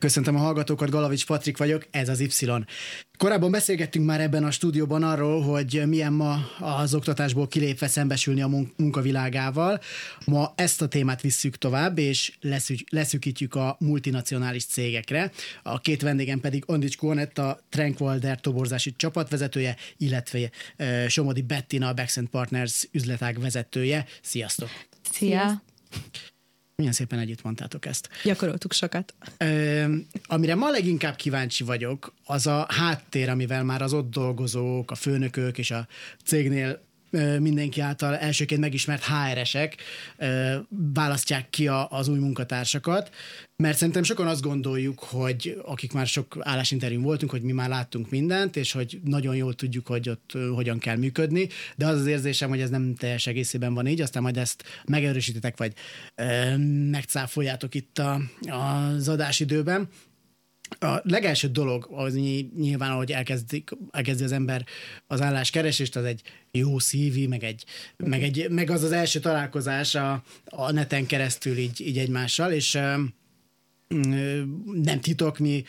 Köszöntöm a hallgatókat, Galavics Patrik vagyok, ez az Y. Korábban beszélgettünk már ebben a stúdióban arról, hogy milyen ma az oktatásból kilépve szembesülni a munkavilágával. Ma ezt a témát visszük tovább, és leszűkítjük a multinacionális cégekre. A két vendégem pedig Andics Kornett, a Trankwalder toborzási csapatvezetője, illetve Somodi Bettina, a Baxent Partners üzletág vezetője. Sziasztok! Szia! Milyen szépen együtt mondtátok ezt. Gyakoroltuk sokat. Ö, amire ma leginkább kíváncsi vagyok, az a háttér, amivel már az ott dolgozók, a főnökök és a cégnél mindenki által elsőként megismert HR-esek választják ki az új munkatársakat, mert szerintem sokan azt gondoljuk, hogy akik már sok állásinterjún voltunk, hogy mi már láttunk mindent, és hogy nagyon jól tudjuk, hogy ott hogyan kell működni, de az az érzésem, hogy ez nem teljes egészében van így, aztán majd ezt megerősítitek, vagy megcáfoljátok itt a, az adásidőben. A legelső dolog az nyilván, ahogy elkezdik, elkezdi az ember az álláskeresést, az egy jó szívi, meg, egy, meg, egy, meg az az első találkozás a, a neten keresztül így, így egymással, és nem titok, mi,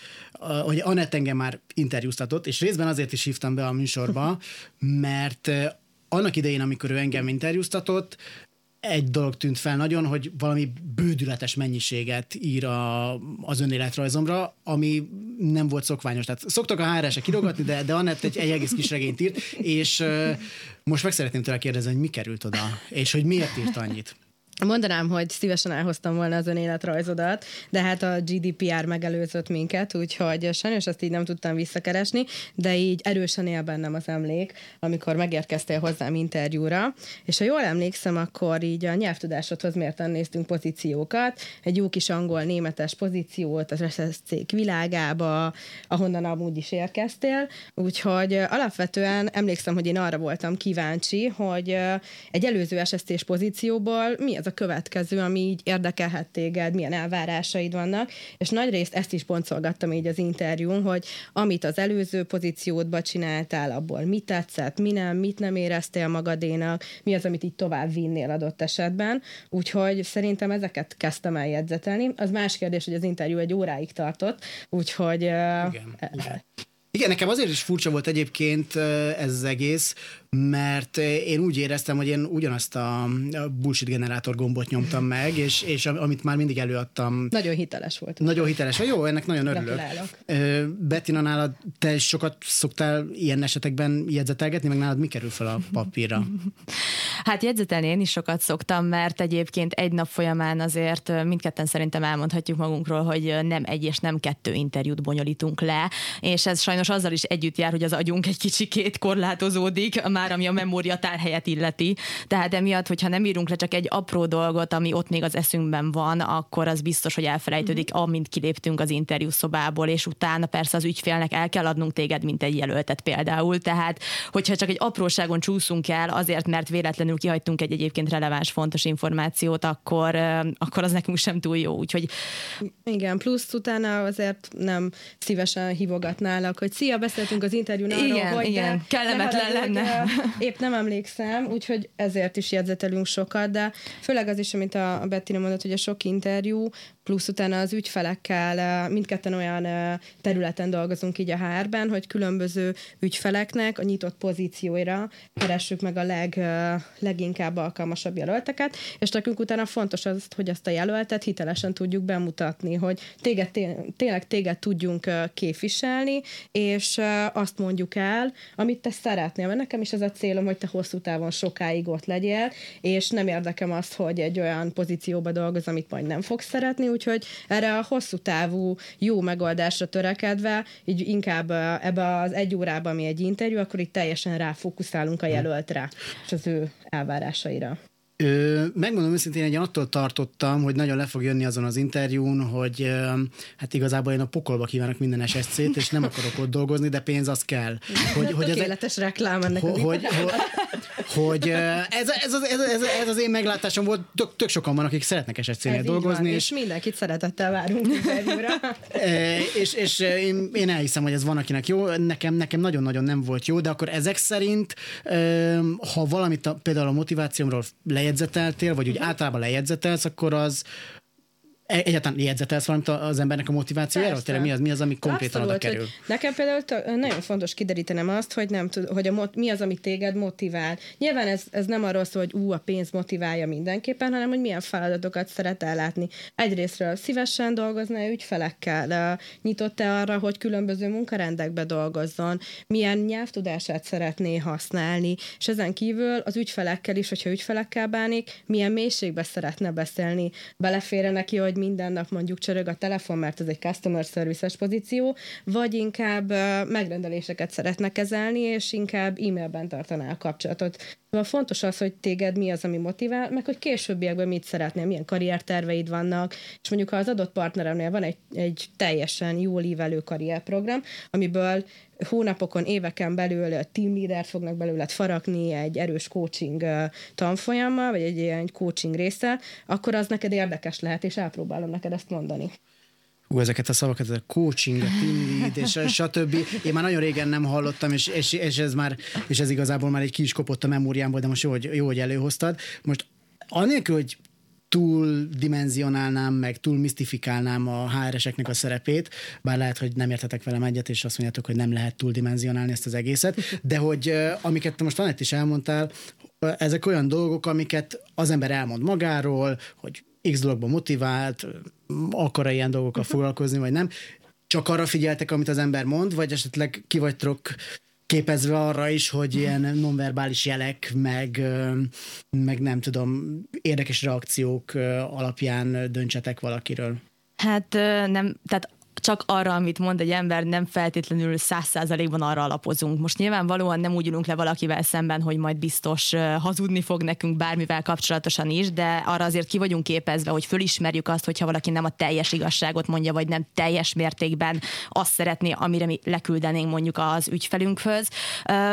hogy Anett engem már interjúztatott, és részben azért is hívtam be a műsorba, mert annak idején, amikor ő engem interjúztatott, egy dolog tűnt fel nagyon, hogy valami bődületes mennyiséget ír a, az önéletrajzomra, ami nem volt szokványos. Tehát szoktak a HR-esek kirogatni, de, de Annett egy, egy egész kis regényt írt, és most meg szeretném tőle kérdezni, hogy mi került oda, és hogy miért írt annyit. Mondanám, hogy szívesen elhoztam volna az önéletrajzodat, de hát a GDPR megelőzött minket, úgyhogy sajnos ezt így nem tudtam visszakeresni, de így erősen él bennem az emlék, amikor megérkeztél hozzám interjúra, és ha jól emlékszem, akkor így a nyelvtudásodhoz mérten néztünk pozíciókat, egy jó kis angol-németes pozíciót az SSC világába, ahonnan amúgy is érkeztél, úgyhogy alapvetően emlékszem, hogy én arra voltam kíváncsi, hogy egy előző SSC-s pozícióból mi az a következő, ami így érdekelhet téged, milyen elvárásaid vannak, és nagyrészt ezt is boncolgattam így az interjún, hogy amit az előző pozíciódba csináltál, abból mit tetszett, mi nem, mit nem éreztél magadénak, mi az, amit így tovább vinnél adott esetben, úgyhogy szerintem ezeket kezdtem el jegyzetelni. Az más kérdés, hogy az interjú egy óráig tartott, úgyhogy... Igen, uh, igen. Igen, nekem azért is furcsa volt egyébként ez az egész, mert én úgy éreztem, hogy én ugyanazt a bullshit generátor gombot nyomtam meg, és, és amit már mindig előadtam. Nagyon hiteles volt. Nagyon hiteles. Jó, ennek nagyon örülök. Bettina, nálad te sokat szoktál ilyen esetekben jegyzetelgetni, meg nálad mi kerül fel a papírra? Hát jegyzetelni én is sokat szoktam, mert egyébként egy nap folyamán azért mindketten szerintem elmondhatjuk magunkról, hogy nem egy és nem kettő interjút bonyolítunk le, és ez sajnos azzal is együtt jár, hogy az agyunk egy kicsikét korlátozódik, már ami a memória tárhelyet illeti. Tehát emiatt, hogyha nem írunk le csak egy apró dolgot, ami ott még az eszünkben van, akkor az biztos, hogy elfelejtődik, mm-hmm. amint kiléptünk az interjú szobából, és utána persze az ügyfélnek el kell adnunk téged, mint egy jelöltet például. Tehát, hogyha csak egy apróságon csúszunk el, azért, mert véletlenül kihagytunk egy egyébként releváns, fontos információt, akkor, akkor az nekünk sem túl jó. Úgyhogy... Igen, plusz utána azért nem szívesen hívogatnálak, hogy szia, beszéltünk az interjún arról, igen, hogy igen. De kellemetlen lenne. Épp nem emlékszem, úgyhogy ezért is jegyzetelünk sokat, de főleg az is, amit a Bettina mondott, hogy a sok interjú, plusz utána az ügyfelekkel mindketten olyan területen dolgozunk így a HR-ben, hogy különböző ügyfeleknek a nyitott pozícióira keressük meg a leg, leginkább alkalmasabb jelölteket, és nekünk utána fontos az, hogy azt a jelöltet hitelesen tudjuk bemutatni, hogy téged, tényleg téged tudjunk képviselni, és azt mondjuk el, amit te szeretnél. Mert nekem is ez a célom, hogy te hosszú távon sokáig ott legyél, és nem érdekem azt, hogy egy olyan pozícióba dolgoz, amit majd nem fogsz szeretni, úgyhogy erre a hosszú távú jó megoldásra törekedve, így inkább ebbe az egy órában, ami egy interjú, akkor itt teljesen ráfókuszálunk a jelöltre, és az ő elvárásaira. Ö, megmondom őszintén, hogy én attól tartottam, hogy nagyon le fog jönni azon az interjún, hogy ö, hát igazából én a pokolba kívánok minden SSC-t, és nem akarok ott dolgozni, de pénz az kell. Hogy, hogy Tökéletes ez, reklám ennek hogy, hogy, hogy, hogy ez, ez, az, ez, ez, ez, az én meglátásom volt, tök, tök sokan van, akik szeretnek SSC-nél dolgozni. Van, és, és mindenkit szeretettel várunk és, és én, én elhiszem, hogy ez van, akinek jó, nekem, nekem nagyon-nagyon nem volt jó, de akkor ezek szerint, ha valamit a, például a motivációmról lejegyzeteltél, vagy úgy uh-huh. általában lejegyzetelsz, akkor az egyáltalán jegyzetelsz valamit az embernek a motivációjáról? Tényleg mi az, mi az, ami konkrétan oda kerül? Nekem például t- nagyon fontos kiderítenem azt, hogy nem tud, hogy a mot- mi az, ami téged motivál. Nyilván ez, ez nem arról szól, hogy ú, a pénz motiválja mindenképpen, hanem hogy milyen feladatokat szeret ellátni. Egyrésztről szívesen dolgozna ügyfelekkel, nyitott-e arra, hogy különböző munkarendekbe dolgozzon, milyen nyelvtudását szeretné használni, és ezen kívül az ügyfelekkel is, hogyha ügyfelekkel bánik, milyen mélységbe szeretne beszélni. Belefére neki, hogy minden nap mondjuk csörög a telefon, mert ez egy customer services pozíció, vagy inkább megrendeléseket szeretne kezelni, és inkább e-mailben tartaná a kapcsolatot. Szóval fontos az, hogy téged mi az, ami motivál, meg hogy későbbiekben mit szeretnél, milyen karrierterveid vannak, és mondjuk ha az adott partneremnél van egy, egy teljesen jól ívelő karrierprogram, amiből hónapokon, éveken belül team leader fognak belőled faragni egy erős coaching tanfolyammal, vagy egy ilyen coaching résszel, akkor az neked érdekes lehet, és elpróbálom neked ezt mondani. Ú, ezeket a szavakat, a coaching, a team és stb. Én már nagyon régen nem hallottam, és, és, és ez már, és ez igazából már egy kis kopott a memóriámból, de most jó, hogy, jó, hogy előhoztad. Most anélkül, hogy túl dimenzionálnám, meg túl misztifikálnám a HR-eseknek a szerepét, bár lehet, hogy nem értetek velem egyet, és azt mondjátok, hogy nem lehet túl dimenzionálni ezt az egészet, de hogy amiket te most Anett is elmondtál, ezek olyan dolgok, amiket az ember elmond magáról, hogy X dologban motivált, akar-e ilyen dolgokkal foglalkozni, vagy nem. Csak arra figyeltek, amit az ember mond, vagy esetleg ki vagytok képezve arra is, hogy ilyen nonverbális jelek, meg, meg nem tudom, érdekes reakciók alapján döntsetek valakiről? Hát nem, tehát csak arra, amit mond egy ember, nem feltétlenül száz százalékban arra alapozunk. Most nyilvánvalóan nem úgy ülünk le valakivel szemben, hogy majd biztos hazudni fog nekünk bármivel kapcsolatosan is, de arra azért ki vagyunk képezve, hogy fölismerjük azt, hogyha valaki nem a teljes igazságot mondja, vagy nem teljes mértékben azt szeretné, amire mi leküldenénk mondjuk az ügyfelünkhöz.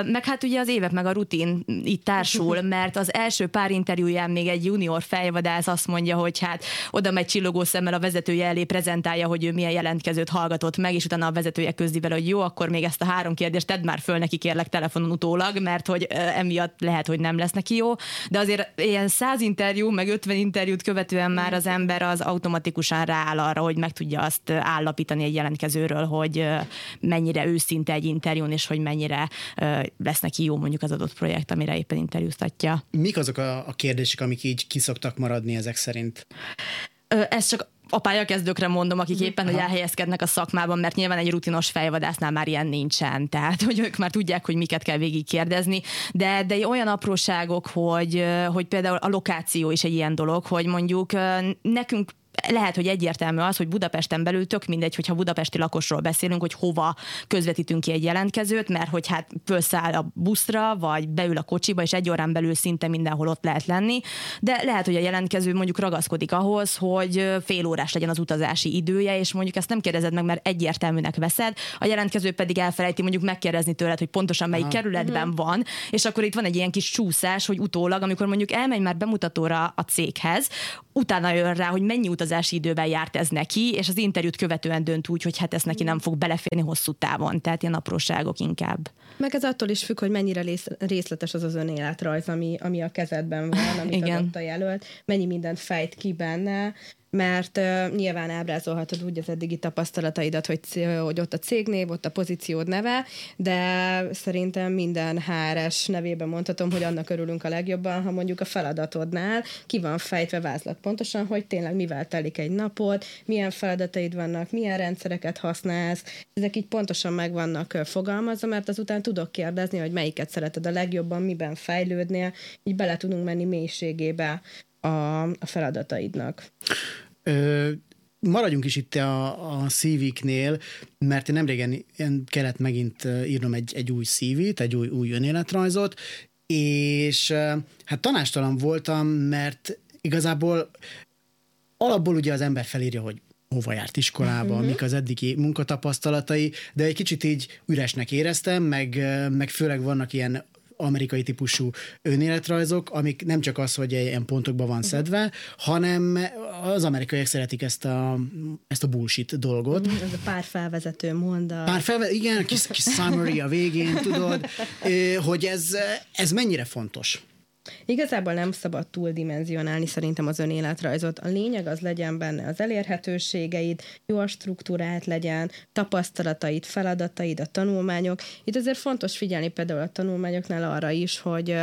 Meg hát ugye az évek meg a rutin itt társul, mert az első pár interjúján még egy junior fejvadász azt mondja, hogy hát oda megy csillogó szemmel a vezetője elé prezentálja, hogy ő milyen jelentkező következőt hallgatott meg, és utána a vezetője közdi vele, hogy jó, akkor még ezt a három kérdést tedd már föl neki kérlek telefonon utólag, mert hogy emiatt lehet, hogy nem lesz neki jó, de azért ilyen száz interjú, meg 50 interjút követően már az ember az automatikusan rááll arra, hogy meg tudja azt állapítani egy jelentkezőről, hogy mennyire őszinte egy interjún, és hogy mennyire lesz neki jó mondjuk az adott projekt, amire éppen interjúztatja. Mik azok a, a kérdések, amik így kiszoktak maradni ezek szerint? Ez csak a pályakezdőkre mondom, akik éppen hogy elhelyezkednek a szakmában, mert nyilván egy rutinos fejvadásznál már ilyen nincsen, tehát hogy ők már tudják, hogy miket kell végig kérdezni, de, de olyan apróságok, hogy, hogy például a lokáció is egy ilyen dolog, hogy mondjuk nekünk lehet, hogy egyértelmű az, hogy Budapesten belül tök mindegy, hogyha budapesti lakosról beszélünk, hogy hova közvetítünk ki egy jelentkezőt, mert hogy hát felszáll a buszra, vagy beül a kocsiba, és egy órán belül szinte mindenhol ott lehet lenni, de lehet, hogy a jelentkező mondjuk ragaszkodik ahhoz, hogy fél órás legyen az utazási idője, és mondjuk ezt nem kérdezed meg, mert egyértelműnek veszed, a jelentkező pedig elfelejti mondjuk megkérdezni tőled, hogy pontosan melyik Aha. kerületben uh-huh. van, és akkor itt van egy ilyen kis csúszás, hogy utólag, amikor mondjuk elmegy már bemutatóra a céghez, utána jön rá, hogy mennyi utazási idővel járt ez neki, és az interjút követően dönt úgy, hogy hát ez neki nem fog beleférni hosszú távon. Tehát ilyen apróságok inkább. Meg ez attól is függ, hogy mennyire részletes az az önéletrajz, ami, ami a kezedben van, amit Igen. adott a jelölt, mennyi mindent fejt ki benne, mert uh, nyilván ábrázolhatod úgy az eddigi tapasztalataidat, hogy, hogy ott a cégnév, ott a pozíciód neve, de szerintem minden HRS nevében mondhatom, hogy annak örülünk a legjobban, ha mondjuk a feladatodnál ki van fejtve vázlat pontosan, hogy tényleg mivel telik egy napod, milyen feladataid vannak, milyen rendszereket használsz, ezek így pontosan meg vannak fogalmazva, mert azután tudok kérdezni, hogy melyiket szereted a legjobban, miben fejlődnél, így bele tudunk menni mélységébe a, a feladataidnak. Ö, maradjunk is itt a, a CV-knél, mert én nem régen kellett megint írnom egy, egy új CV-t, egy új, új önéletrajzot, és hát tanástalan voltam, mert igazából alapból ugye az ember felírja, hogy hova járt iskolába, uh-huh. mik az eddigi munkatapasztalatai, de egy kicsit így üresnek éreztem, meg, meg főleg vannak ilyen amerikai típusú önéletrajzok, amik nem csak az, hogy ilyen pontokba van mhm. szedve, hanem az amerikaiak szeretik ezt a, ezt a bullshit dolgot. Mhm, ez a pár felvezető mondat. Pár felvezető, igen, kis, kis summary a végén, tudod, hogy ez, ez mennyire fontos. Igazából nem szabad túldimenzionálni szerintem az önéletrajzot. A lényeg az legyen benne az elérhetőségeid, jó a struktúrát legyen, tapasztalataid, feladataid, a tanulmányok. Itt azért fontos figyelni például a tanulmányoknál arra is, hogy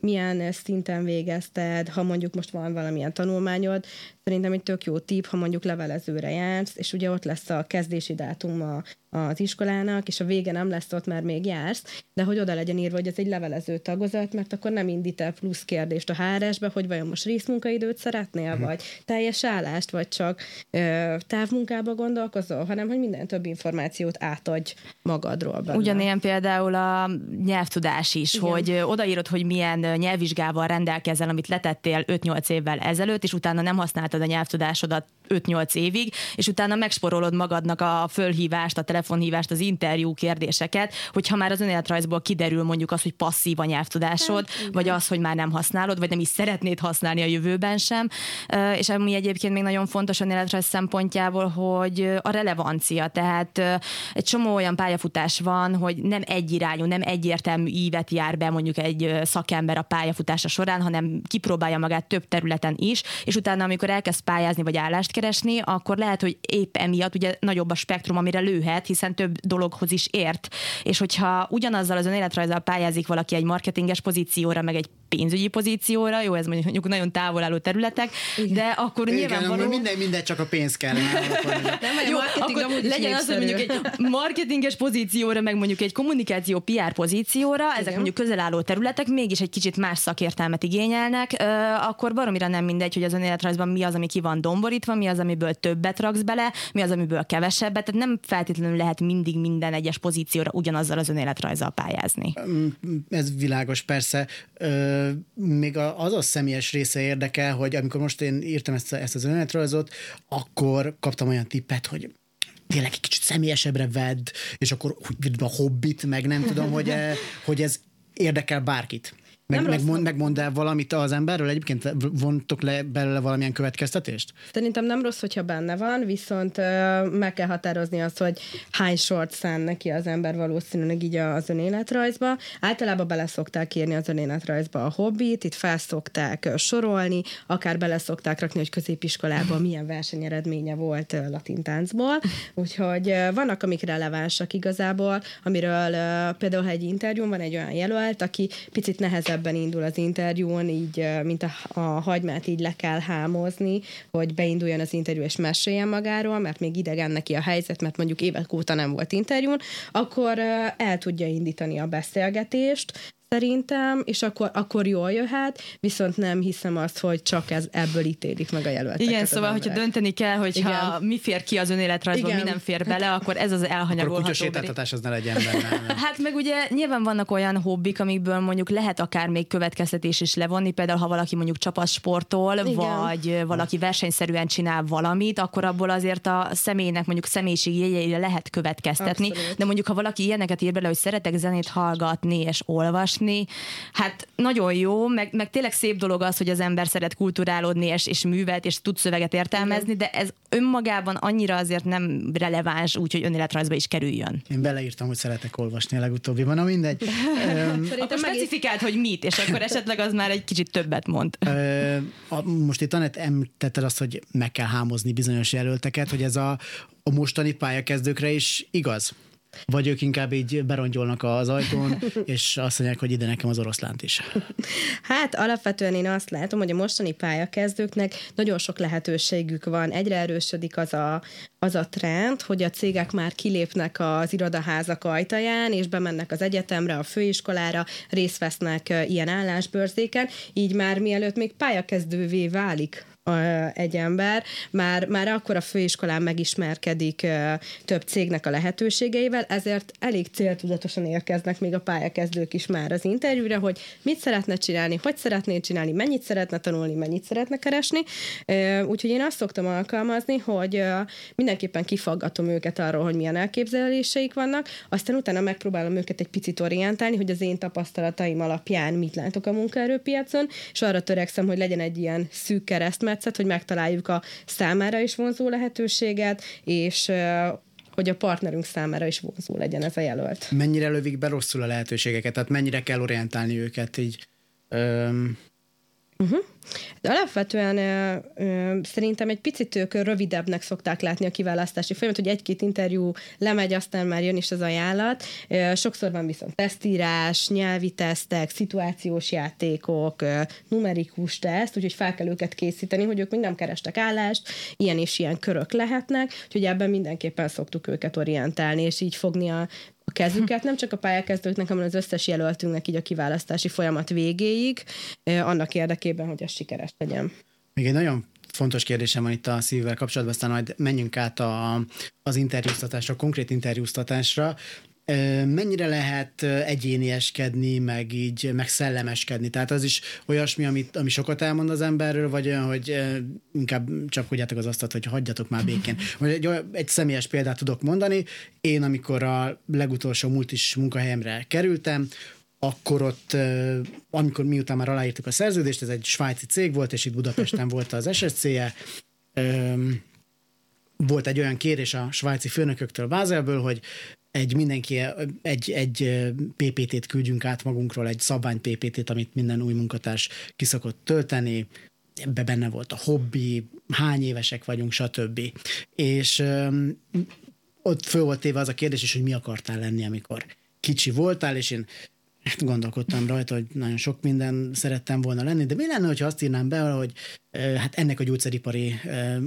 milyen szinten végezted, ha mondjuk most van valamilyen tanulmányod, Szerintem egy tök jó tip, ha mondjuk levelezőre jársz, és ugye ott lesz a kezdési dátum a, az iskolának, és a vége nem lesz ott, mert még jársz, de hogy oda legyen írva, hogy ez egy levelező tagozat, mert akkor nem indít el plusz kérdést a HRS-be, hogy vajon most részmunkaidőt szeretnél, uh-huh. vagy teljes állást, vagy csak ö, távmunkába gondolkozol, hanem hogy minden több információt átadj magadról. Benne. Ugyanilyen például a nyelvtudás is, Igen. hogy odaírod, hogy milyen nyelvvizsgával rendelkezel, amit letettél 5-8 évvel ezelőtt, és utána nem használt használtad a nyelvtudásodat 5-8 évig, és utána megsporolod magadnak a fölhívást, a telefonhívást, az interjú kérdéseket, hogyha már az önéletrajzból kiderül mondjuk az, hogy passzív a nyelvtudásod, hát, vagy az, hogy már nem használod, vagy nem is szeretnéd használni a jövőben sem. És ami egyébként még nagyon fontos önéletrajz szempontjából, hogy a relevancia, tehát egy csomó olyan pályafutás van, hogy nem egyirányú, nem egyértelmű ívet jár be mondjuk egy szakember a pályafutása során, hanem kipróbálja magát több területen is, és utána, amikor elkezd pályázni vagy állást keresni, akkor lehet, hogy épp emiatt ugye nagyobb a spektrum, amire lőhet, hiszen több dologhoz is ért. És hogyha ugyanazzal az önéletrajzzal pályázik valaki egy marketinges pozícióra, meg egy pénzügyi pozícióra, jó, ez mondjuk nagyon távol álló területek, de akkor Igen, nyilvánvaló... minden, minden csak a pénz kell. Nem, jó, akkor legyen az, hogy mondjuk egy marketinges pozícióra, meg mondjuk egy kommunikáció PR pozícióra, ezek Igen. mondjuk közel álló területek, mégis egy kicsit más szakértelmet igényelnek, akkor baromira nem mindegy, hogy az önéletrajzban mi az, ami ki van domborítva, mi az, amiből többet raksz bele, mi az, amiből kevesebbet, tehát nem feltétlenül lehet mindig minden egyes pozícióra ugyanazzal az önéletrajzzal pályázni. Ez világos, persze. Még az a személyes része érdekel, hogy amikor most én írtam ezt, ezt az önéletrajzot, akkor kaptam olyan tippet, hogy tényleg egy kicsit személyesebbre vedd, és akkor a hobbit, meg nem tudom, hogy, hogy ez érdekel bárkit. Meg, megmond, megmond el valamit az emberről? Egyébként vontok le belőle valamilyen következtetést? Szerintem nem rossz, hogyha benne van, viszont uh, meg kell határozni azt, hogy hány sort szán neki az ember valószínűleg így az önéletrajzba. Általában bele szokták írni az önéletrajzba a hobbit, itt felszokták sorolni, akár bele szokták rakni, hogy középiskolában milyen versenyeredménye volt uh, latintáncból. Úgyhogy uh, vannak, amik relevánsak igazából, amiről uh, például, ha egy interjún van egy olyan jelölt, aki picit nehezebb nehezebben indul az interjún, így, mint a, a hagymát így le kell hámozni, hogy beinduljon az interjú és meséljen magáról, mert még idegen neki a helyzet, mert mondjuk évek óta nem volt interjún, akkor el tudja indítani a beszélgetést, szerintem, és akkor, akkor jól jöhet, viszont nem hiszem azt, hogy csak ez, ebből ítélik meg a jelölteket. Igen, szóval, hogyha dönteni kell, hogyha Igen. mi fér ki az önéletrajzban, mi nem fér bele, akkor ez az elhanyagolható. Akkor a az ne legyen benne. hát meg ugye nyilván vannak olyan hobbik, amikből mondjuk lehet akár még következtetés is levonni, például ha valaki mondjuk csapatsportol, Igen. vagy valaki versenyszerűen csinál valamit, akkor abból azért a személynek mondjuk személyiség jegyeire lehet következtetni, Abszolút. de mondjuk ha valaki ilyeneket ír bele, hogy szeretek zenét hallgatni és olvasni, olvasni. Hát nagyon jó, meg, meg tényleg szép dolog az, hogy az ember szeret kulturálódni, és, és művet, és tud szöveget értelmezni, de ez önmagában annyira azért nem releváns, úgyhogy önéletrajzba is kerüljön. Én beleírtam, hogy szeretek olvasni a legutóbbiban, na mindegy. Szerintem specifikált, hogy mit, és akkor esetleg az már egy kicsit többet mond. most itt Anett említetted azt, hogy meg kell hámozni bizonyos jelölteket, hogy ez a, a mostani pályakezdőkre is igaz? Vagy ők inkább így berongyolnak az ajtón, és azt mondják, hogy ide nekem az oroszlánt is. Hát alapvetően én azt látom, hogy a mostani pályakezdőknek nagyon sok lehetőségük van. Egyre erősödik az a, az a trend, hogy a cégek már kilépnek az irodaházak ajtaján, és bemennek az egyetemre, a főiskolára, részt vesznek ilyen állásbőrzéken, így már mielőtt még pályakezdővé válik egy ember, már, már akkor a főiskolán megismerkedik több cégnek a lehetőségeivel, ezért elég céltudatosan érkeznek még a pályakezdők is már az interjúra, hogy mit szeretne csinálni, hogy szeretné csinálni, mennyit szeretne tanulni, mennyit szeretne keresni. Úgyhogy én azt szoktam alkalmazni, hogy mindenképpen kifaggatom őket arról, hogy milyen elképzeléseik vannak, aztán utána megpróbálom őket egy picit orientálni, hogy az én tapasztalataim alapján mit látok a munkaerőpiacon, és arra törekszem, hogy legyen egy ilyen szűk keresztmetszet, hogy megtaláljuk a számára is vonzó lehetőséget, és hogy a partnerünk számára is vonzó legyen ez a jelölt. Mennyire lövik be rosszul a lehetőségeket? Tehát mennyire kell orientálni őket így? Öm... Uh-huh. De alapvetően ö, ö, szerintem egy picit ők rövidebbnek szokták látni a kiválasztási folyamat, hogy egy-két interjú lemegy, aztán már jön is az ajánlat. Ö, sokszor van viszont tesztírás, nyelvi tesztek, szituációs játékok, ö, numerikus teszt, úgyhogy fel kell őket készíteni, hogy ők még nem kerestek állást, ilyen és ilyen körök lehetnek, úgyhogy ebben mindenképpen szoktuk őket orientálni, és így fogni a a kezüket, nem csak a pályakezdőknek, hanem az összes jelöltünknek így a kiválasztási folyamat végéig, annak érdekében, hogy ez sikeres legyen. Még egy nagyon fontos kérdésem van itt a szívvel kapcsolatban, aztán majd menjünk át a, az interjúztatásra, konkrét interjúztatásra. Mennyire lehet egyénieskedni, meg így, meg szellemeskedni? Tehát az is olyasmi, amit, ami sokat elmond az emberről, vagy olyan, hogy inkább csapkodjátok az asztalt, hogy hagyjatok már békén. Vagy egy, egy személyes példát tudok mondani. Én, amikor a legutolsó multis munkahelyemre kerültem, akkor ott, amikor miután már aláírtuk a szerződést, ez egy svájci cég volt, és itt Budapesten volt az SSC-je, volt egy olyan kérés a svájci főnököktől Bázelből, hogy egy mindenki egy, egy PPT-t küldjünk át magunkról, egy szabvány PPT-t, amit minden új munkatárs kiszokott tölteni, ebbe benne volt a hobbi, hány évesek vagyunk, stb. És um, ott föl volt téve az a kérdés is, hogy mi akartál lenni, amikor kicsi voltál, és én gondolkodtam rajta, hogy nagyon sok minden szerettem volna lenni, de mi lenne, hogyha azt írnám be, hogy hát ennek a gyógyszeripari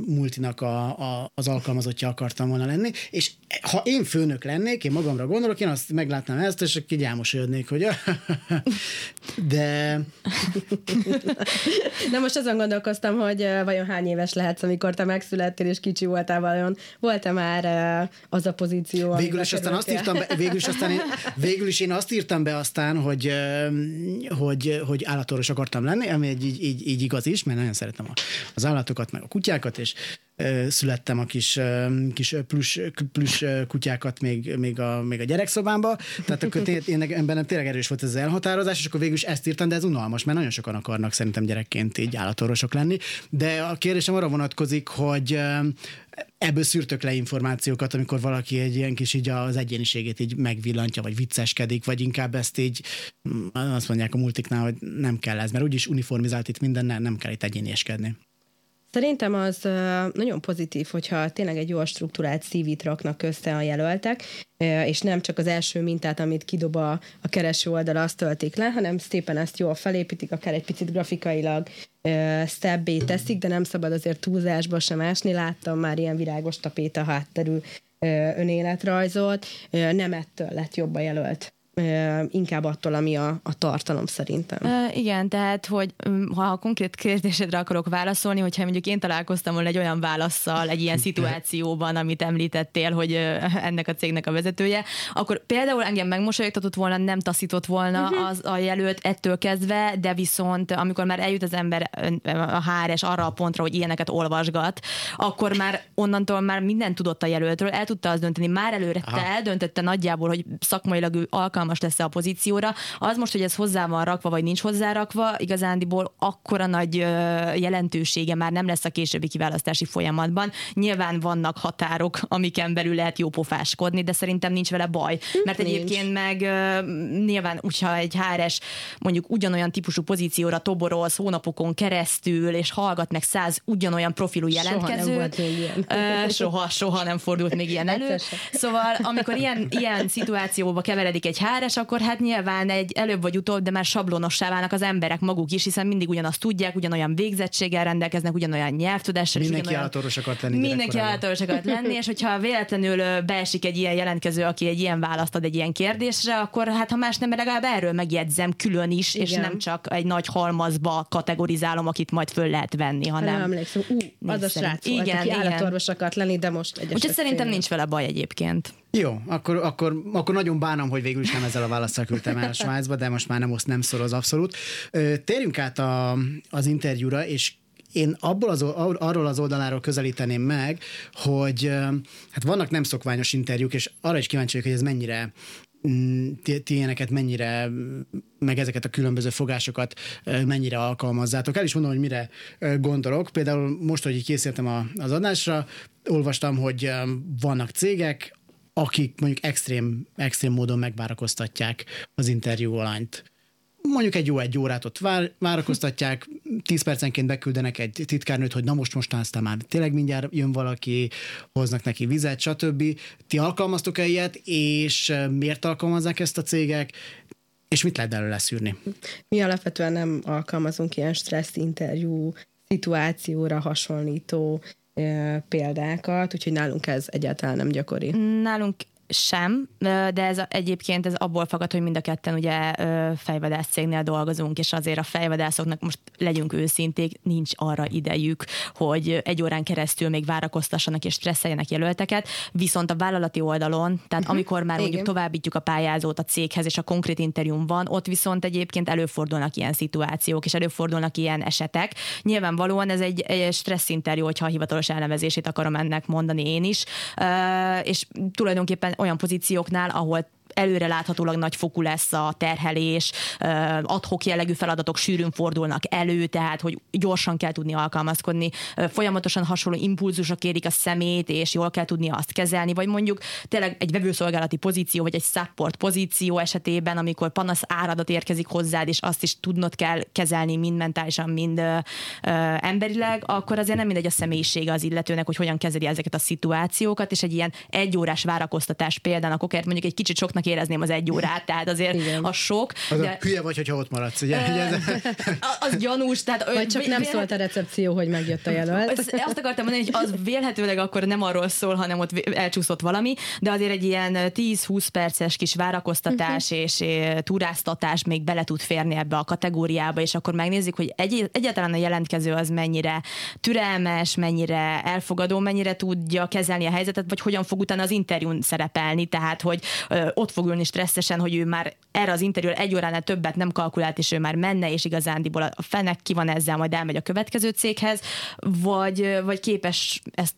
multinak a, a, az alkalmazottja akartam volna lenni, és ha én főnök lennék, én magamra gondolok, én azt meglátnám ezt, és akkor gyámosodnék, hogy de... De most azon gondolkoztam, hogy vajon hány éves lehetsz, amikor te megszülettél, és kicsi voltál vajon. Volt-e már az a pozíció? Végül is aztán azt írtam be, végül is, aztán én, végül is én azt írtam be aztán, hogy, hogy, hogy állatorvos akartam lenni, ami egy, így, így, így igaz is, mert nagyon szeretem az állatokat, meg a kutyákat, és születtem a kis, kis plusz, plusz kutyákat még, még, a, még a gyerekszobámba, tehát akkor én, én bennem tényleg erős volt ez az elhatározás, és akkor végül is ezt írtam, de ez unalmas, mert nagyon sokan akarnak szerintem gyerekként így állatorvosok lenni. De a kérdésem arra vonatkozik, hogy ebből szűrtök le információkat, amikor valaki egy ilyen kis így az egyéniségét így megvillantja, vagy vicceskedik, vagy inkább ezt így mm, azt mondják a multiknál, hogy nem kell ez, mert úgyis uniformizált itt minden, nem kell itt egyénieskedni. Szerintem az nagyon pozitív, hogyha tényleg egy jól struktúrált CV-t raknak össze a jelöltek, és nem csak az első mintát, amit kidob a, a kereső oldal, azt töltik le, hanem szépen ezt jól felépítik, akár egy picit grafikailag szebbé teszik, de nem szabad azért túlzásba sem ásni. Láttam már ilyen virágos tapéta hátterű önéletrajzot, nem ettől lett jobb a jelölt inkább attól, ami a, a tartalom szerintem. Uh, igen, tehát, hogy ha a konkrét kérdésedre akarok válaszolni, hogyha mondjuk én találkoztam volna egy olyan válaszsal egy ilyen szituációban, amit említettél, hogy ennek a cégnek a vezetője, akkor például engem megmosolyogtatott volna, nem taszított volna uh-huh. az a jelölt ettől kezdve, de viszont amikor már eljut az ember a HRS arra a pontra, hogy ilyeneket olvasgat, akkor már onnantól már mindent tudott a jelöltről, el tudta azt dönteni, már előre te eldöntötte nagyjából, hogy szakmailag ő alkalmas alkalmas lesz a pozícióra. Az most, hogy ez hozzá van rakva, vagy nincs hozzárakva, igazándiból akkora nagy jelentősége már nem lesz a későbbi kiválasztási folyamatban. Nyilván vannak határok, amiken belül lehet jópofáskodni, de szerintem nincs vele baj. Mert nincs. egyébként meg nyilván, hogyha egy HRS mondjuk ugyanolyan típusú pozícióra toborolsz hónapokon keresztül, és hallgat meg száz ugyanolyan profilú jelentkezőt. Soha nem volt még ilyen. soha, soha nem fordult még ilyen elő. Szóval, amikor ilyen, ilyen szituációba keveredik egy HRS, HR-es, akkor hát nyilván egy előbb vagy utóbb, de már sablonossá válnak az emberek maguk is, hiszen mindig ugyanazt tudják, ugyanolyan végzettséggel rendelkeznek, ugyanolyan nyelvtudással. Mindenki állatorvos akart lenni. Mindenki állatorvos akart lenni, és hogyha véletlenül beesik egy ilyen jelentkező, aki egy ilyen választ ad egy ilyen kérdésre, akkor hát ha más nem, legalább erről megjegyzem külön is, Igen. és nem csak egy nagy halmazba kategorizálom, akit majd föl lehet venni, hanem... Nem emlékszem, ú, az a srác igen, volt, aki igen. állatorvos akart lenni, de most egy Úgyhogy szerintem nincs vele baj egyébként. Jó, akkor, akkor, akkor nagyon bánom, hogy végül is nem ezzel a válaszsal küldtem el a Svájcba, de most már nem oszt nem szoroz abszolút. Térjünk át a, az interjúra, és én abból az, arról az oldaláról közelíteném meg, hogy hát vannak nem szokványos interjúk, és arra is kíváncsi vagyok, hogy ez mennyire mm, ti, ti ilyeneket mennyire, meg ezeket a különböző fogásokat mennyire alkalmazzátok. El is mondom, hogy mire gondolok. Például most, hogy így készítettem az adásra, olvastam, hogy vannak cégek, akik mondjuk extrém, extrém módon megvárakoztatják az interjú alányt mondjuk egy jó egy órát ott vár, várakoztatják, tíz percenként beküldenek egy titkárnőt, hogy na most most aztán már tényleg mindjárt jön valaki, hoznak neki vizet, stb. Ti alkalmaztok-e ilyet, és miért alkalmazzák ezt a cégek, és mit lehet belőle szűrni? Mi alapvetően nem alkalmazunk ilyen stressz interjú szituációra hasonlító példákat, úgyhogy nálunk ez egyáltalán nem gyakori. Nálunk sem, de ez egyébként ez abból fakad, hogy mind a ketten ugye fejvadász cégnél dolgozunk, és azért a fejvadászoknak most legyünk őszinték, nincs arra idejük, hogy egy órán keresztül még várakoztassanak és stresszeljenek jelölteket, viszont a vállalati oldalon, tehát uh-huh. amikor már mondjuk továbbítjuk a pályázót a céghez, és a konkrét interjúm van, ott viszont egyébként előfordulnak ilyen szituációk, és előfordulnak ilyen esetek. Nyilvánvalóan ez egy, egy stressz interjú, hogyha a hivatalos elnevezését akarom ennek mondani én is, és tulajdonképpen olyan pozícióknál, ahol előre láthatólag nagy fokú lesz a terhelés, adhok jellegű feladatok sűrűn fordulnak elő, tehát hogy gyorsan kell tudni alkalmazkodni, folyamatosan hasonló impulzusok érik a szemét, és jól kell tudni azt kezelni, vagy mondjuk tényleg egy vevőszolgálati pozíció, vagy egy support pozíció esetében, amikor panasz áradat érkezik hozzád, és azt is tudnod kell kezelni mind mentálisan, mind emberileg, akkor azért nem mindegy a személyisége az illetőnek, hogy hogyan kezeli ezeket a szituációkat, és egy ilyen egyórás várakoztatás például, akkor mondjuk egy kicsit soknak érezném az egy órát, tehát azért Igen. a sok. Az de... a hülye vagy, hogyha ott maradsz, ugye? az gyanús. Tehát, vagy csak nem szólt a recepció, hogy megjött a jelölt. Azt, azt akartam mondani, hogy az vélhetőleg akkor nem arról szól, hanem ott elcsúszott valami, de azért egy ilyen 10-20 perces kis várakoztatás uh-huh. és turáztatás még bele tud férni ebbe a kategóriába, és akkor megnézzük, hogy egy, egyáltalán a jelentkező az mennyire türelmes, mennyire elfogadó, mennyire tudja kezelni a helyzetet, vagy hogyan fog utána az interjún szerepelni, tehát hogy ö, ott fog ülni stresszesen, hogy ő már erre az interjúra egy óránál többet nem kalkulált, és ő már menne, és igazándiból a fenek ki van ezzel, majd elmegy a következő céghez, vagy, vagy képes ezt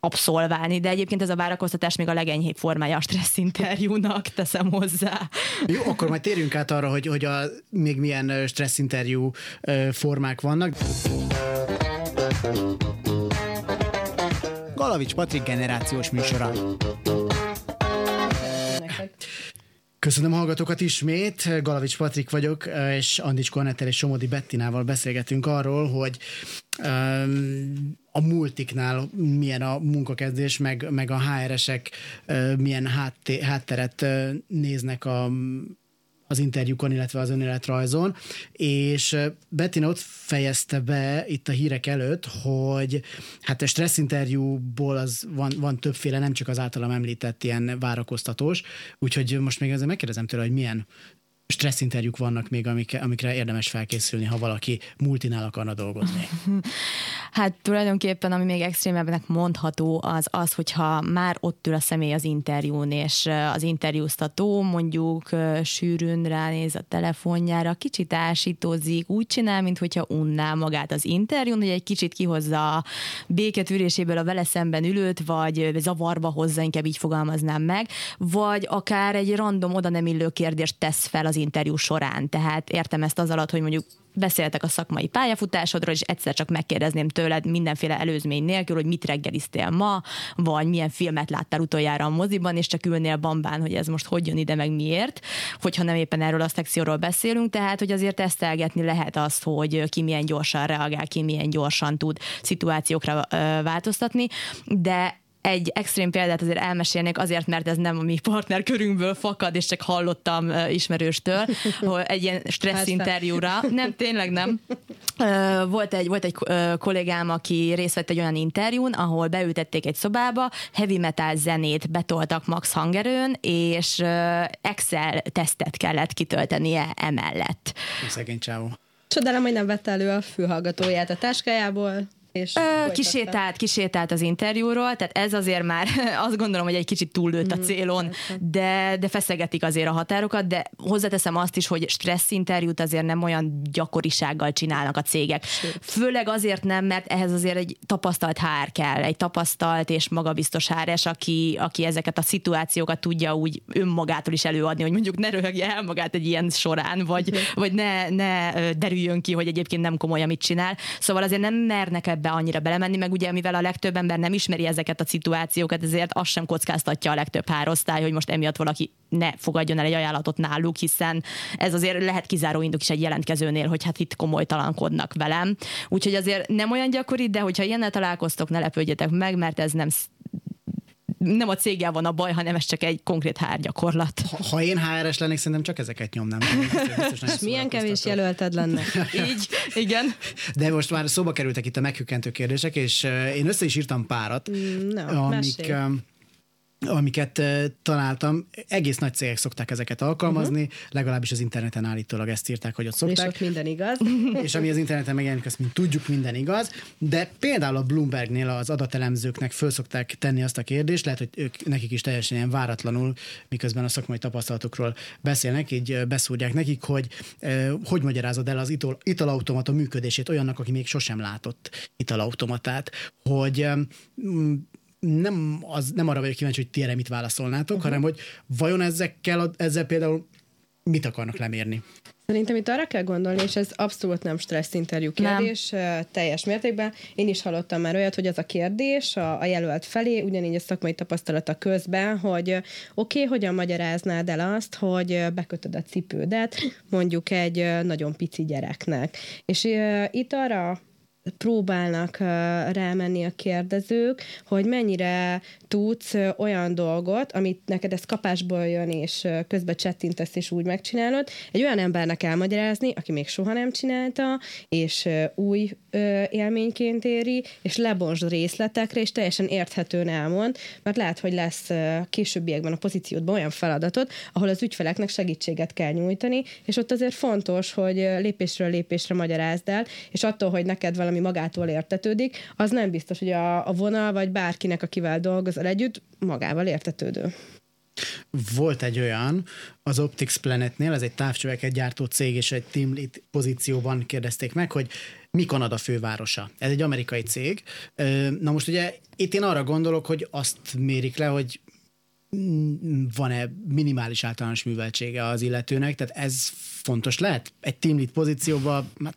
abszolválni, de egyébként ez a várakoztatás még a legenyhébb formája a stressz interjúnak, teszem hozzá. Jó, akkor majd térjünk át arra, hogy, hogy a, még milyen stressz interjú formák vannak. Galavics Patrik generációs műsora. Köszönöm hallgatókat ismét. Galavics Patrik vagyok, és Andics Kornettel és Somodi Bettinával beszélgetünk arról, hogy a multiknál milyen a munkakezdés, meg, meg a HR-esek milyen hátté, hátteret néznek a az interjúkon, illetve az önéletrajzon, és Bettina ott fejezte be itt a hírek előtt, hogy hát a stressz interjúból az van, van többféle, nem csak az általam említett ilyen várakoztatós, úgyhogy most még ezzel megkérdezem tőle, hogy milyen stresszinterjúk vannak még, amik, amikre érdemes felkészülni, ha valaki multinál akarna dolgozni? Hát tulajdonképpen, ami még extrémebbnek mondható, az az, hogyha már ott ül a személy az interjún, és az interjúztató mondjuk sűrűn ránéz a telefonjára, kicsit ásítozik, úgy csinál, mintha unná magát az interjún, hogy egy kicsit kihozza a béketűréséből a vele szemben ülőt, vagy zavarba hozza, inkább így fogalmaznám meg, vagy akár egy random oda nem illő kérdést tesz fel az interjú során. Tehát értem ezt az alatt, hogy mondjuk beszéltek a szakmai pályafutásodról, és egyszer csak megkérdezném tőled mindenféle előzmény nélkül, hogy mit reggeliztél ma, vagy milyen filmet láttál utoljára a moziban, és csak ülnél bambán, hogy ez most hogy jön ide, meg miért, hogyha nem éppen erről a szekcióról beszélünk, tehát hogy azért tesztelgetni lehet azt, hogy ki milyen gyorsan reagál, ki milyen gyorsan tud szituációkra változtatni, de egy extrém példát azért elmesélnék, azért, mert ez nem a mi partnerkörünkből fakad, és csak hallottam uh, ismerőstől, hogy egy ilyen stressz Persze. interjúra. Nem, tényleg nem. Uh, volt egy, volt egy uh, kollégám, aki részt vett egy olyan interjún, ahol beültették egy szobába, heavy metal zenét betoltak max hangerőn, és uh, Excel tesztet kellett kitöltenie emellett. Szegény csávó. Csodálom, hogy nem vette elő a fülhallgatóját a táskájából. És Ö, kisétált, kisétált az interjúról, tehát ez azért már azt gondolom, hogy egy kicsit túllőtt a Mhm, célon, de, de feszegetik azért a határokat, de hozzáteszem azt is, hogy stressz interjút azért nem olyan gyakorisággal csinálnak a cégek. Főleg azért nem, mert ehhez azért egy tapasztalt HR kell, egy tapasztalt és magabiztos HR-es, aki, aki ezeket a szituációkat tudja úgy önmagától is előadni, hogy mondjuk ne röhögje el magát egy ilyen során, vagy, vagy ne, ne derüljön ki, hogy egyébként nem komoly, amit csinál. Szóval azért nem mernek ebbe annyira belemenni, meg ugye mivel a legtöbb ember nem ismeri ezeket a szituációkat, ezért azt sem kockáztatja a legtöbb hárosztály, hogy most emiatt valaki ne fogadjon el egy ajánlatot náluk, hiszen ez azért lehet kizáró indok is egy jelentkezőnél, hogy hát itt komolytalankodnak velem. Úgyhogy azért nem olyan gyakori, de hogyha ilyennel találkoztok, ne lepődjetek meg, mert ez nem nem a céggel van a baj, hanem ez csak egy konkrét hárgyakorlat. Ha, ha én HR-es lennék, szerintem csak ezeket nyomnám. Nagyon Milyen kevés jelölted lenne? Így, igen. De most már szóba kerültek itt a meghökkentő kérdések, és én össze is írtam párat, na, amik, mesélj. Amiket uh, találtam. Egész nagy cégek szokták ezeket alkalmazni, uh-huh. legalábbis az interneten állítólag ezt írták, hogy ott És szokták. ott minden igaz. és ami az interneten megjelenik, azt mint tudjuk, minden igaz, de például a Bloombergnél az adatelemzőknek föl szokták tenni azt a kérdést, lehet, hogy ők nekik is teljesen ilyen váratlanul, miközben a szakmai tapasztalatokról beszélnek, így ö, beszúrják nekik, hogy ö, hogy magyarázod el az ital, italautomata működését olyannak, aki még sosem látott italautomatát, hogy nem, az, nem arra vagyok kíváncsi, hogy ti erre mit válaszolnátok, uh-huh. hanem hogy vajon ezekkel, ezzel például mit akarnak lemérni? Szerintem itt arra kell gondolni, és ez abszolút nem stressz interjú kérdés, nem. teljes mértékben. Én is hallottam már olyat, hogy az a kérdés a, a jelölt felé, ugyanígy a szakmai tapasztalata közben, hogy oké, okay, hogyan magyaráznád el azt, hogy bekötöd a cipődet mondjuk egy nagyon pici gyereknek. És ö, itt arra próbálnak rámenni a kérdezők, hogy mennyire tudsz olyan dolgot, amit neked ez kapásból jön, és közben csettintesz, és úgy megcsinálod, egy olyan embernek elmagyarázni, aki még soha nem csinálta, és új élményként éri, és lebonsd részletekre, és teljesen érthetően elmond, mert lehet, hogy lesz későbbiekben a pozíciódban olyan feladatod, ahol az ügyfeleknek segítséget kell nyújtani, és ott azért fontos, hogy lépésről lépésre magyarázd el, és attól, hogy neked valami magától értetődik, az nem biztos, hogy a, a vonal, vagy bárkinek, akivel dolgozol együtt, magával értetődő. Volt egy olyan, az Optics Planetnél, ez egy távcsöveket gyártó cég, és egy team lead pozícióban kérdezték meg, hogy mi Kanada fővárosa. Ez egy amerikai cég. Na most ugye itt én arra gondolok, hogy azt mérik le, hogy mm, van-e minimális általános műveltsége az illetőnek, tehát ez fontos lehet? Egy team lead pozícióban, hát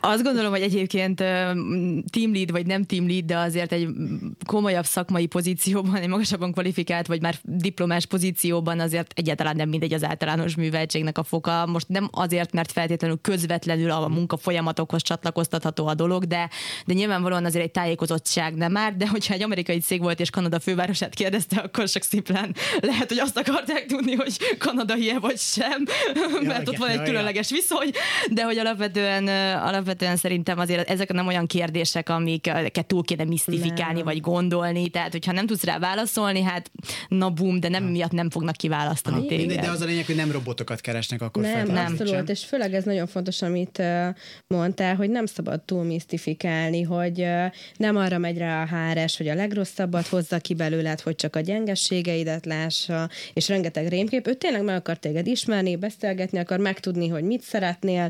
Azt gondolom, hogy egyébként team lead vagy nem team lead, de azért egy komolyabb szakmai pozícióban, egy magasabban kvalifikált vagy már diplomás pozícióban azért egyáltalán nem mindegy az általános műveltségnek a foka. Most nem azért, mert feltétlenül közvetlenül a munka folyamatokhoz csatlakoztatható a dolog, de, de nyilvánvalóan azért egy tájékozottság nem már, de hogyha egy amerikai cég volt és Kanada fővárosát kérdezte, akkor csak szimplán lehet, hogy azt akarták tudni, hogy Kanada ilyen vagy sem, mert igen, ott van egy ja, ja. különleges viszony, de hogy alapvetően, alapvetően szerintem azért ezek nem olyan kérdések, amiket túl kéne misztifikálni, Nem. vagy gondolni, tehát hogyha nem tudsz rá válaszolni, hát na bum, de nem miatt nem fognak kiválasztani de téged. az a lényeg, hogy nem robotokat keresnek akkor Nem, feltétlenül abszolút, és főleg ez nagyon fontos, amit mondtál, hogy nem szabad túl misztifikálni, hogy nem arra megy rá a HRS, hogy a legrosszabbat hozza ki belőled, hogy csak a gyengességeidet lássa, és rengeteg rémkép. Ő tényleg meg akar téged ismerni, beszélgetni, akar megtudni, hogy mit szeretnél,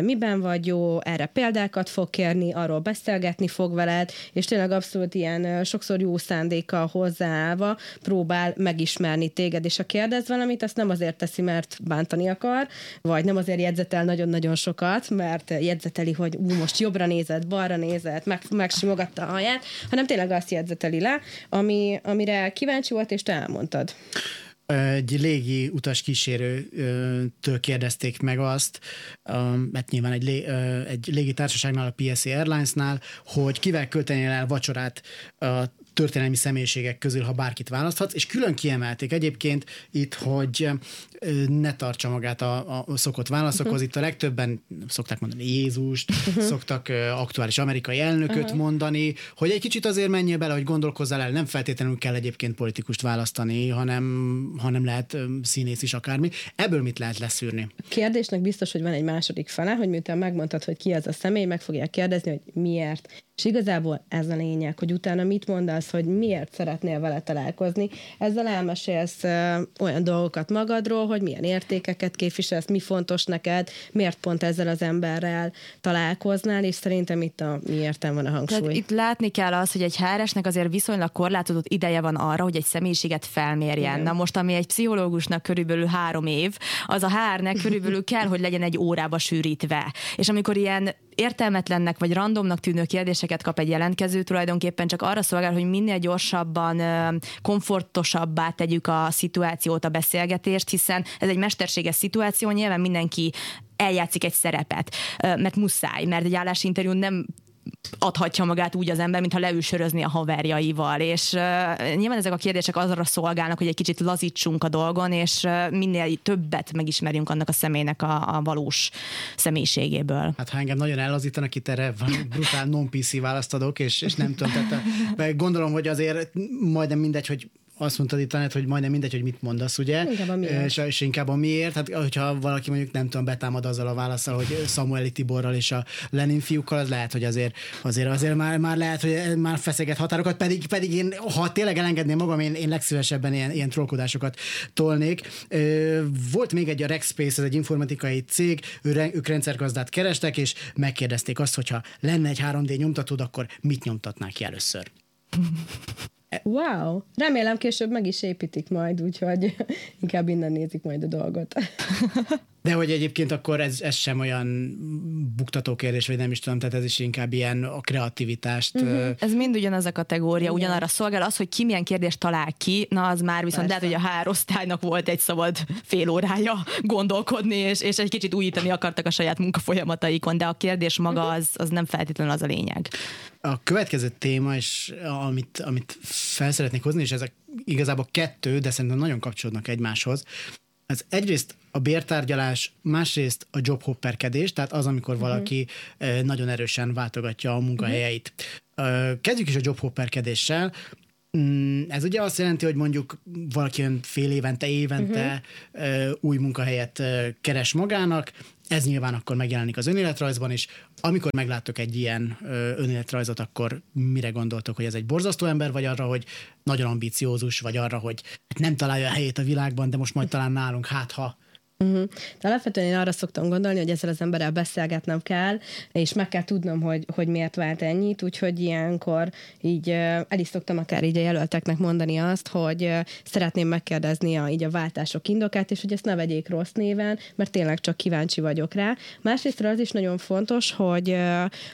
miben vagy jó, erre példákat fog kérni, arról beszélgetni fog veled, és tényleg abszolút ilyen sokszor jó szándékkal hozzáállva próbál megismerni téged, és ha kérdez valamit, azt nem azért teszi, mert bántani akar, vagy nem azért jegyzetel nagyon-nagyon sokat, mert jegyzeteli, hogy ú, most jobbra nézett, balra nézett, meg, megsimogatta a haját, hanem tényleg azt jegyzeteli le, ami, amire kíváncsi volt, és te elmondtad. Egy légi utas kísérőtől kérdezték meg azt, mert nyilván egy, lé, egy légitársaságnál, a PSA Airlinesnál, hogy kivel költenél el vacsorát a történelmi személyiségek közül, ha bárkit választhatsz, és külön kiemelték egyébként itt, hogy ne tartsa magát a, a szokott válaszokhoz. Uh-huh. Itt a legtöbben szokták mondani Jézust, uh-huh. szoktak aktuális amerikai elnököt uh-huh. mondani, hogy egy kicsit azért menjél bele, hogy gondolkozzál el, nem feltétlenül kell egyébként politikust választani, hanem, hanem lehet színész is akármi. Ebből mit lehet leszűrni? A kérdésnek biztos, hogy van egy második fele, hogy miután megmondtad, hogy ki az a személy, meg fogják kérdezni, hogy miért. És igazából ez a lényeg, hogy utána mit mondasz, hogy miért szeretnél vele találkozni. Ezzel elmesélsz olyan dolgokat magadról, hogy milyen értékeket képviselsz, mi fontos neked, miért pont ezzel az emberrel találkoznál, és szerintem itt a miértem van a hangsúly. Tehát itt látni kell az, hogy egy hr azért viszonylag korlátozott ideje van arra, hogy egy személyiséget felmérjen. Igen. Na most, ami egy pszichológusnak körülbelül három év, az a HR-nek körülbelül kell, hogy legyen egy órába sűrítve. És amikor ilyen értelmetlennek vagy randomnak tűnő kérdéseket kap egy jelentkező, tulajdonképpen csak arra szolgál, hogy minél gyorsabban, komfortosabbá tegyük a szituációt, a beszélgetést, hiszen ez egy mesterséges szituáció, nyilván mindenki eljátszik egy szerepet, mert muszáj, mert egy állásinterjú nem adhatja magát úgy az ember, mintha leül sörözni a haverjaival, és uh, nyilván ezek a kérdések azra szolgálnak, hogy egy kicsit lazítsunk a dolgon, és uh, minél többet megismerjünk annak a személynek a, a valós személyiségéből. Hát ha engem nagyon ellazítanak, itt erre brutál non-PC választ adok, és, és nem tudom, tehát gondolom, hogy azért majdnem mindegy, hogy azt mondtad itt, Anett, hogy majdnem mindegy, hogy mit mondasz, ugye? Inkább a miért. És, és inkább a miért. Hát, hogyha valaki mondjuk nem tudom, betámad azzal a válaszsal, hogy Samueli Tiborral és a Lenin fiúkkal, az lehet, hogy azért, azért, azért már, már lehet, hogy már feszeget határokat, pedig, pedig én, ha tényleg elengedném magam, én, én legszívesebben ilyen, ilyen trollkodásokat tolnék. Volt még egy a Rexpace, ez egy informatikai cég, ő, ők rendszergazdát kerestek, és megkérdezték azt, hogyha lenne egy 3D nyomtatód, akkor mit nyomtatnák ki először? Wow! Remélem később meg is építik majd, úgyhogy inkább innen nézik majd a dolgot. De hogy egyébként akkor ez, ez sem olyan buktató kérdés, vagy nem is tudom, tehát ez is inkább ilyen a kreativitást. Uh-huh. Ez mind ugyanaz a kategória, Igen. ugyanarra szolgál. Az, hogy ki milyen kérdést talál ki, na az már viszont lehet, hogy a hárosztálynak volt egy szabad fél órája gondolkodni, és, és egy kicsit újítani akartak a saját munkafolyamataikon, de a kérdés maga uh-huh. az, az nem feltétlenül az a lényeg. A következő téma, és amit, amit fel szeretnék hozni, és ezek igazából kettő, de szerintem nagyon kapcsolódnak egymáshoz, ez egyrészt a bértárgyalás, másrészt a jobhopperkedés, tehát az, amikor uh-huh. valaki nagyon erősen váltogatja a munkahelyeit. Uh-huh. Kezdjük is a jobhopperkedéssel. Mm, ez ugye azt jelenti, hogy mondjuk valaki fél évente, évente uh-huh. új munkahelyet keres magának, ez nyilván akkor megjelenik az önéletrajzban is. Amikor megláttok egy ilyen önéletrajzot, akkor mire gondoltok, hogy ez egy borzasztó ember, vagy arra, hogy nagyon ambiciózus, vagy arra, hogy nem találja a helyét a világban, de most majd talán nálunk, hát ha Uh-huh. De alapvetően én arra szoktam gondolni, hogy ezzel az emberrel beszélgetnem kell, és meg kell tudnom, hogy, hogy miért vált ennyit, úgyhogy ilyenkor így el is szoktam akár így a jelölteknek mondani azt, hogy szeretném megkérdezni a, így a váltások indokát, és hogy ezt ne vegyék rossz néven, mert tényleg csak kíváncsi vagyok rá. Másrészt az is nagyon fontos, hogy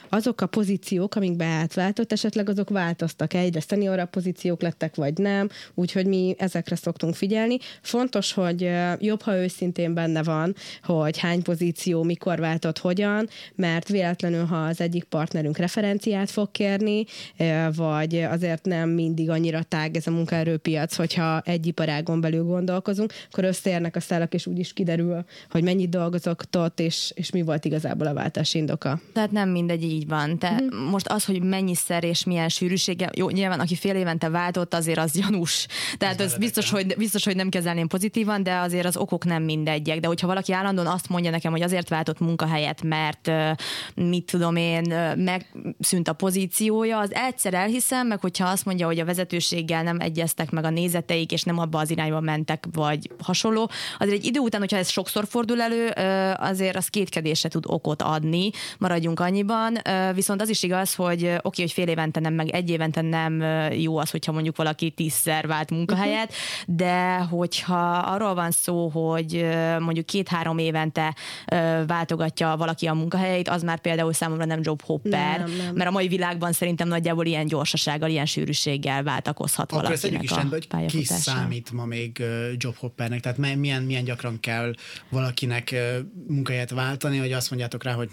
azok a pozíciók, amikbe átváltott, esetleg azok változtak egyre szeniorabb pozíciók lettek, vagy nem, úgyhogy mi ezekre szoktunk figyelni. Fontos, hogy jobb, ha őszintén benne van, hogy hány pozíció, mikor váltott, hogyan, mert véletlenül, ha az egyik partnerünk referenciát fog kérni, vagy azért nem mindig annyira tág ez a munkaerőpiac, hogyha egy iparágon belül gondolkozunk, akkor összeérnek a szálak, és úgy is kiderül, hogy mennyit dolgozok ott, és, és mi volt igazából a váltás indoka. Tehát nem mindegy, így van. Te mm. most az, hogy mennyiszer és milyen sűrűsége, jó, nyilván aki fél évente váltott, azért az gyanús. Tehát ez, ez biztos, hogy, biztos, hogy nem kezelném pozitívan, de azért az okok nem mindegy egyek, de hogyha valaki állandóan azt mondja nekem, hogy azért váltott munkahelyet, mert mit tudom én, megszűnt a pozíciója, az egyszer elhiszem, meg hogyha azt mondja, hogy a vezetőséggel nem egyeztek meg a nézeteik, és nem abba az irányba mentek, vagy hasonló, azért egy idő után, hogyha ez sokszor fordul elő, azért az kétkedésre tud okot adni, maradjunk annyiban, viszont az is igaz, hogy oké, okay, hogy fél évente nem, meg egy évente nem jó az, hogyha mondjuk valaki tízszer vált munkahelyet, de hogyha arról van szó, hogy mondjuk két-három évente váltogatja valaki a munkahelyét, az már például számomra nem job hopper, nem, nem. mert a mai világban szerintem nagyjából ilyen gyorsasággal, ilyen sűrűséggel váltakozhat Akkor valakinek is a rendben, hogy ki számít ma még job hoppernek, tehát milyen, milyen gyakran kell valakinek munkahelyet váltani, hogy azt mondjátok rá, hogy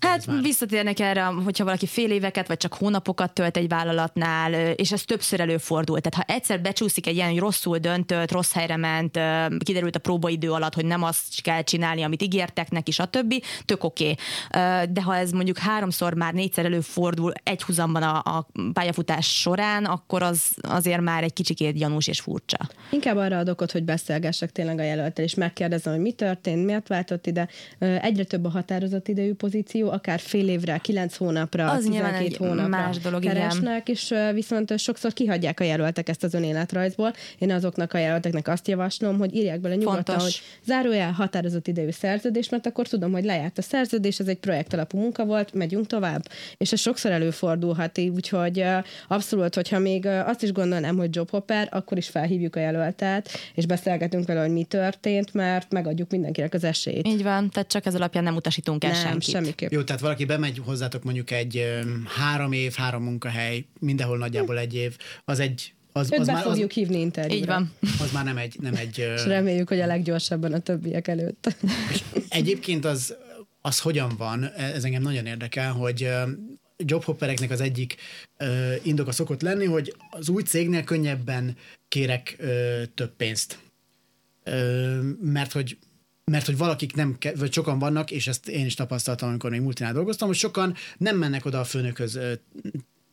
Hát visszatérnek erre, hogyha valaki fél éveket vagy csak hónapokat tölt egy vállalatnál, és ez többször előfordul. Tehát ha egyszer becsúszik egy ilyen, hogy rosszul döntött, rossz helyre ment, kiderült a próbaidő alatt, hogy nem azt kell csinálni, amit ígértek neki, stb., tök oké. Okay. De ha ez mondjuk háromszor már négyszer előfordul egy húzamban a, a pályafutás során, akkor az azért már egy kicsikét gyanús és furcsa. Inkább arra adok ott, hogy beszélgessek tényleg a jelöltel, és megkérdezem, hogy mi történt, miért váltott ide. Egyre több a határozott idejű pozíció, pozíció, akár fél évre, kilenc hónapra, az 12 hónapra más dolog, keresnek, igen. és viszont sokszor kihagyják a jelöltek ezt az önéletrajzból. Én azoknak a jelölteknek azt javaslom, hogy írják bele nyugodtan, Fontos. hogy zárójel határozott idejű szerződés, mert akkor tudom, hogy lejárt a szerződés, ez egy projekt alapú munka volt, megyünk tovább. És ez sokszor előfordulhat, úgyhogy abszolút, hogyha még azt is gondolnám, hogy jobhopper, akkor is felhívjuk a jelöltet, és beszélgetünk vele, hogy mi történt, mert megadjuk mindenkinek az esélyt. Így van, tehát csak ez alapján nem utasítunk el nem, senkit semmiképp. Jó, tehát valaki bemegy hozzátok mondjuk egy három év, három munkahely, mindenhol nagyjából egy év, az egy az, Őt az be már, fogjuk az, hívni interjúra. Így van. Az már nem egy... Nem egy és reméljük, hogy a leggyorsabban a többiek előtt. egyébként az, az hogyan van, ez engem nagyon érdekel, hogy jobhoppereknek az egyik uh, indoka szokott lenni, hogy az új cégnél könnyebben kérek uh, több pénzt. Uh, mert hogy mert hogy valakik nem, vagy sokan vannak, és ezt én is tapasztaltam, amikor még multinál dolgoztam, hogy sokan nem mennek oda a főnökhöz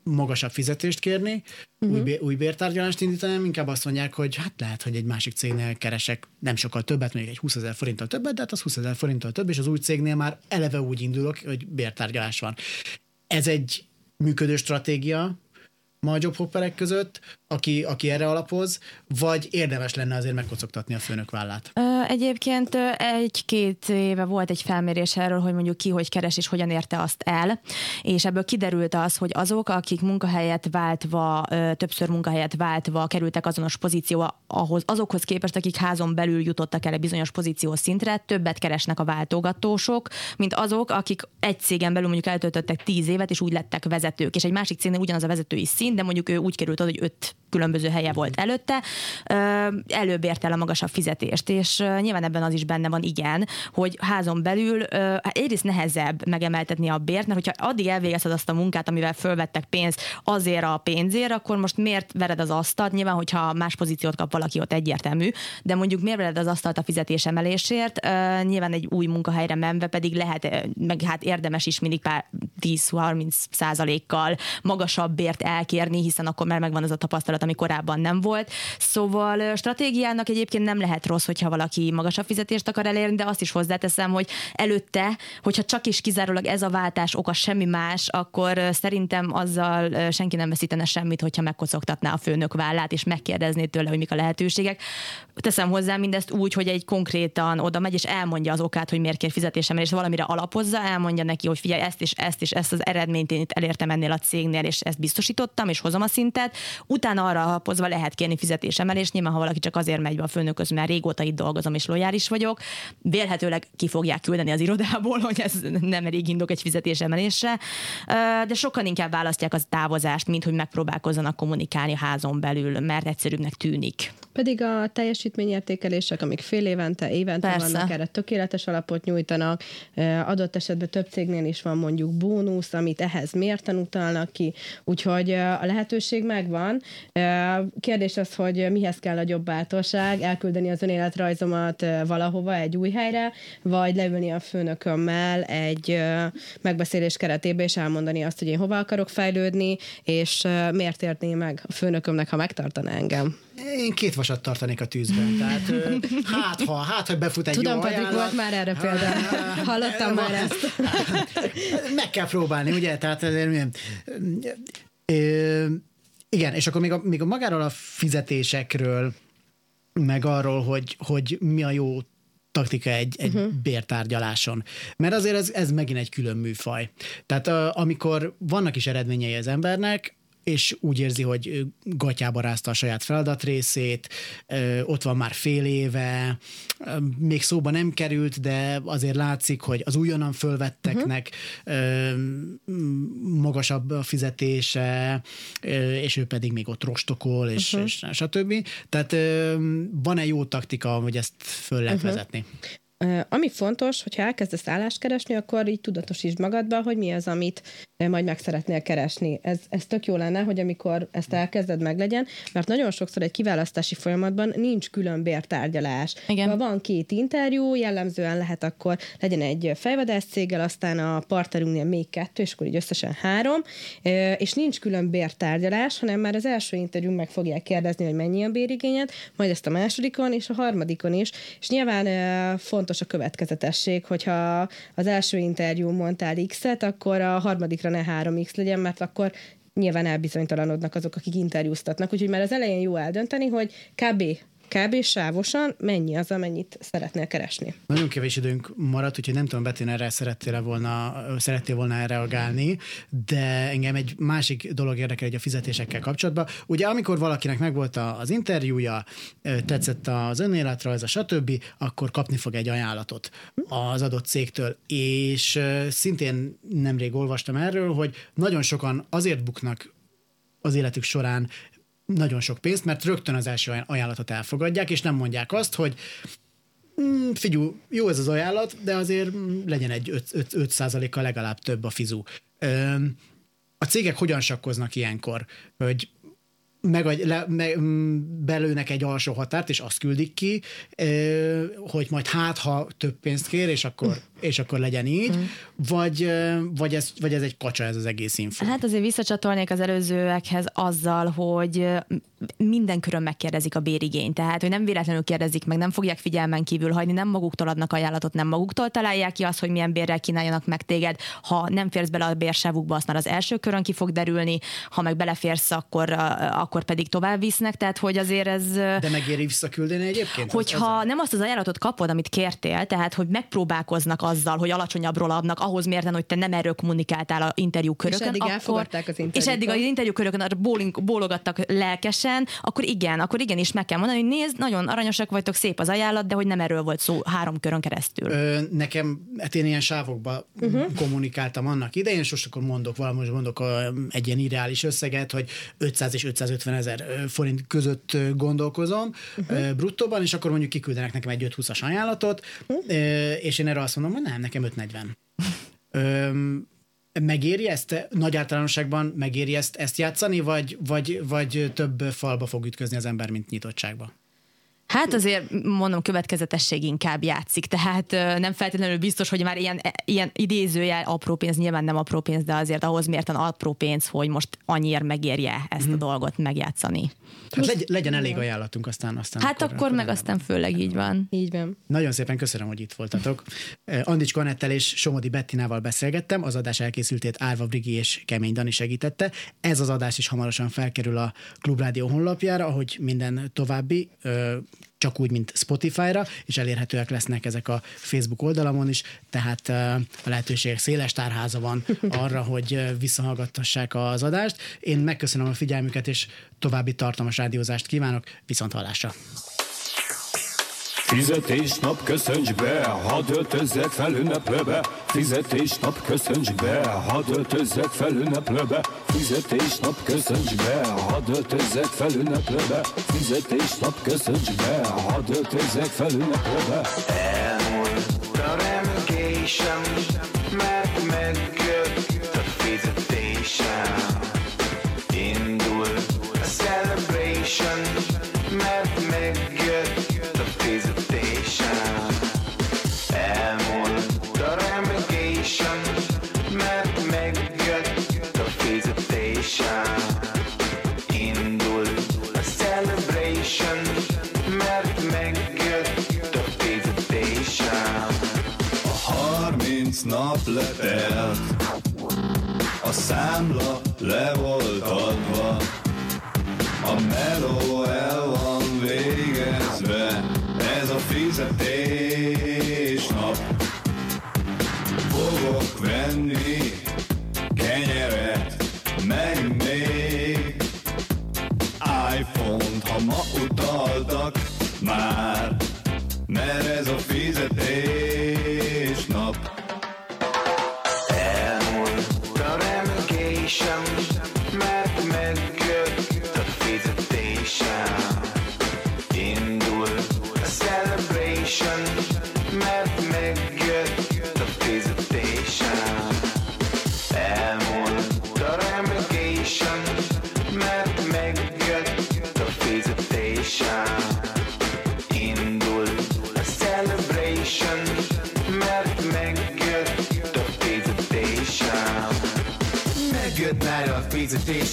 magasabb fizetést kérni, uh-huh. új, új bértárgyalást indítani, inkább azt mondják, hogy hát lehet, hogy egy másik cégnél keresek nem sokkal többet, mondjuk egy 20 ezer forinttal többet, de hát az 20 ezer forinttal több, és az új cégnél már eleve úgy indulok, hogy bértárgyalás van. Ez egy működő stratégia, ma a jobhopperek között, aki, aki erre alapoz, vagy érdemes lenne azért megkocogtatni a főnök vállát? Egyébként egy-két éve volt egy felmérés erről, hogy mondjuk ki hogy keres és hogyan érte azt el, és ebből kiderült az, hogy azok, akik munkahelyet váltva, többször munkahelyet váltva kerültek azonos pozícióba, ahhoz, azokhoz képest, akik házon belül jutottak el egy bizonyos pozíció szintre, többet keresnek a váltogatósok, mint azok, akik egy cégen belül mondjuk eltöltöttek tíz évet, és úgy lettek vezetők, és egy másik cégnél ugyanaz a vezetői szint, de mondjuk ő úgy került hogy öt különböző helye volt mhm. előtte, előbb ért el a magasabb fizetést, és nyilván ebben az is benne van, igen, hogy házon belül hát egyrészt nehezebb megemeltetni a bért, mert hogyha addig elvégezted azt a munkát, amivel fölvettek pénzt azért a pénzért, akkor most miért vered az asztalt? Nyilván, hogyha más pozíciót kap valaki, ott egyértelmű, de mondjuk miért vered az asztalt a fizetés emelésért? Nyilván egy új munkahelyre menve pedig lehet, meg hát érdemes is mindig pár 10-30 százalékkal magasabb bért elkérni, hiszen akkor már megvan az a tapasztalat, ami korábban nem volt. Szóval stratégiának egyébként nem lehet rossz, hogyha valaki magasabb fizetést akar elérni, de azt is hozzáteszem, hogy előtte, hogyha csak is kizárólag ez a váltás oka semmi más, akkor szerintem azzal senki nem veszítene semmit, hogyha megkocogtatná a főnök vállát, és megkérdezné tőle, hogy mik a lehetőségek. Teszem hozzá mindezt úgy, hogy egy konkrétan oda megy, és elmondja az okát, hogy miért kér fizetésemelést, valamire alapozza, elmondja neki, hogy figyelj, ezt és ezt és ezt az eredményt én itt elértem ennél a cégnél, és ezt biztosítottam, és hozom a szintet. Utána arra alapozva lehet kérni fizetésemelést, nyilván ha valaki csak azért megy be a főnököz, mert régóta itt dolgozom és lojális vagyok, vélhetőleg ki fogják küldeni az irodából, hogy ez nem elég indok egy fizetésemelésre, de sokan inkább választják az távozást, mint hogy megpróbálkozzanak kommunikálni a házon belül, mert egyszerűbbnek tűnik. Pedig a teljesítményértékelések, amik fél évente, évente Persze. vannak, erre tökéletes alapot nyújtanak. Adott esetben több cégnél is van mondjuk bónusz, amit ehhez mérten utalnak ki, úgyhogy a lehetőség megvan. Kérdés az, hogy mihez kell nagyobb bátorság, elküldeni az önéletrajzomat valahova, egy új helyre, vagy leülni a főnökömmel egy megbeszélés keretében, és elmondani azt, hogy én hova akarok fejlődni, és miért érné meg a főnökömnek, ha megtartaná engem. Én két vasat tartanék a tűzben, tehát hát ha, hát ha befut egy Tudom, jó Patrik, ajánlat, volt már erre példa. Hallottam már ezt. Meg kell próbálni, ugye? Tehát igen, és akkor még a, még a magáról a fizetésekről, meg arról, hogy, hogy mi a jó taktika egy, egy uh-huh. bértárgyaláson. Mert azért ez, ez megint egy külön műfaj. Tehát uh, amikor vannak is eredményei az embernek, és úgy érzi, hogy gatyába rázta a saját feladatrészét, ott van már fél éve, még szóba nem került, de azért látszik, hogy az újonnan fölvetteknek uh-huh. magasabb a fizetése, és ő pedig még ott rostokol, és, uh-huh. és stb. Tehát van-e jó taktika, hogy ezt föl lehet uh-huh. vezetni? Ami fontos, hogyha elkezdesz állást keresni, akkor így tudatosítsd magadba, hogy mi az, amit majd meg szeretnél keresni. Ez, ez tök jó lenne, hogy amikor ezt elkezded meglegyen, mert nagyon sokszor egy kiválasztási folyamatban nincs külön bértárgyalás. Igen. Ha van két interjú, jellemzően lehet akkor legyen egy fejvadász céggel, aztán a partnerünknél még kettő, és akkor így összesen három, és nincs külön bértárgyalás, hanem már az első interjú meg fogják kérdezni, hogy mennyi a bérigényed, majd ezt a másodikon és a harmadikon is, és nyilván fontos a következetesség, hogyha az első interjú mondtál X-et, akkor a harmadikra ne 3x legyen, mert akkor nyilván elbizonytalanodnak azok, akik interjúztatnak. Úgyhogy már az elején jó eldönteni, hogy kb kb. sávosan mennyi az, amennyit szeretnél keresni. Nagyon kevés időnk maradt, úgyhogy nem tudom, Betén erre szerettél volna, szerettél volna reagálni, de engem egy másik dolog érdekel egy a fizetésekkel kapcsolatban. Ugye amikor valakinek megvolt az interjúja, tetszett az önéletrajza, stb., akkor kapni fog egy ajánlatot az adott cégtől, és szintén nemrég olvastam erről, hogy nagyon sokan azért buknak az életük során nagyon sok pénzt, mert rögtön az első ajánlatot elfogadják, és nem mondják azt, hogy mm, figyú, jó ez az ajánlat, de azért mm, legyen egy 5%, kal legalább több a fizu. A cégek hogyan sakkoznak ilyenkor, hogy meg, le, me, belőnek egy alsó határt, és azt küldik ki, hogy majd hát, ha több pénzt kér, és akkor, és akkor legyen így, mm. vagy, vagy, ez, vagy ez egy kacsa ez az egész info? Hát azért visszacsatolnék az előzőekhez azzal, hogy minden körön megkérdezik a bérigényt, tehát hogy nem véletlenül kérdezik meg, nem fogják figyelmen kívül hagyni, nem maguktól adnak ajánlatot, nem maguktól találják ki azt, hogy milyen bérrel kínáljanak meg téged. Ha nem férsz bele a bérsávukba, azt már az első körön ki fog derülni, ha meg beleférsz, akkor, akkor pedig tovább visznek, tehát hogy azért ez... De megéri visszaküldeni egyébként? Hogyha az, az nem azt az ajánlatot kapod, amit kértél, tehát hogy megpróbálkoznak azzal, hogy alacsonyabbról adnak, ahhoz mérten, hogy te nem erről kommunikáltál a interjú körökön. És eddig akkor, elfogadták az interjúkat. És eddig az interjú körökön bólogattak lelkesen, akkor igen, akkor igenis meg kell mondani, hogy nézd, nagyon aranyosak vagytok, szép az ajánlat, de hogy nem erről volt szó három körön keresztül. Ö, nekem, hát én ilyen sávokba uh-huh. kommunikáltam annak idején, és most akkor mondok valamit, mondok egy ilyen ideális összeget, hogy 500 és 550 ezer forint között gondolkozom uh-huh. bruttóban, és akkor mondjuk kiküldenek nekem egy 520-as ajánlatot, uh-huh. és én erre azt mondom, nem, nekem 540. Öm, megéri ezt nagy általánosságban, megéri ezt, ezt játszani, vagy, vagy, vagy több falba fog ütközni az ember, mint nyitottságba? Hát azért mondom, következetesség inkább játszik, tehát nem feltétlenül biztos, hogy már ilyen, ilyen idézőjel apró pénz, nyilván nem apró pénz, de azért ahhoz mérten apró pénz, hogy most annyira megérje ezt a mhm. dolgot megjátszani. Hát legy, legyen elég ajánlatunk, aztán aztán. Hát akkor, akkor meg aztán főleg így van. Így van. Nagyon szépen köszönöm, hogy itt voltatok. Andics Kanettel és Somodi Bettinával beszélgettem, az adás elkészültét Árva Brigi és Kemény Dani segítette. Ez az adás is hamarosan felkerül a Klubrádió honlapjára, ahogy minden további csak úgy, mint Spotify-ra, és elérhetőek lesznek ezek a Facebook oldalamon is, tehát a lehetőség széles tárháza van arra, hogy visszahallgattassák az adást. Én megköszönöm a figyelmüket, és további tartalmas rádiózást kívánok, viszont hallásra! Fizetésnap köszönts be, hadd öltözzek fel ünneplőbe. Fizetésnap köszönts be, hadd öltözzek fel ünneplőbe. Fizetésnap köszönts be, hadd öltözzek fel ünneplőbe. Fizetésnap köszönts be, hadd öltözzek fel ünneplőbe. Elmúlt a remgésem, letelt. A számla le volt adva, a meló el van végezve, ez a fizetés nap. Fogok venni kenyeret, meg még iPhone-t, ha ma utaltak már, mert ez a fizetés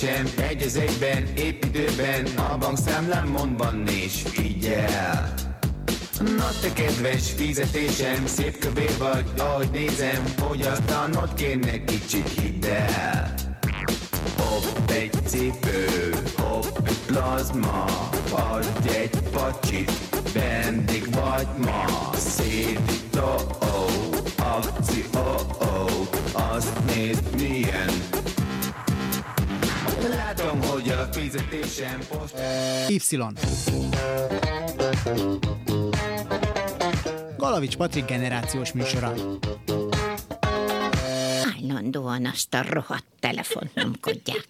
fizetésem Egy az egyben, épp időben A bankszámlám mondban és figyel. Na te kedves fizetésem Szép kövér vagy, ahogy nézem not kérnek kicsit hidd el. Hopp egy cipő, hopp egy plazma Adj egy pacsit, vendég vagy ma. Szédító, akció, Azt nézd milyen Látom, hogy a fizetésem post Y. Galavics Patrik generációs műsora. Állandóan azt a rohadt telefont nyomkodják.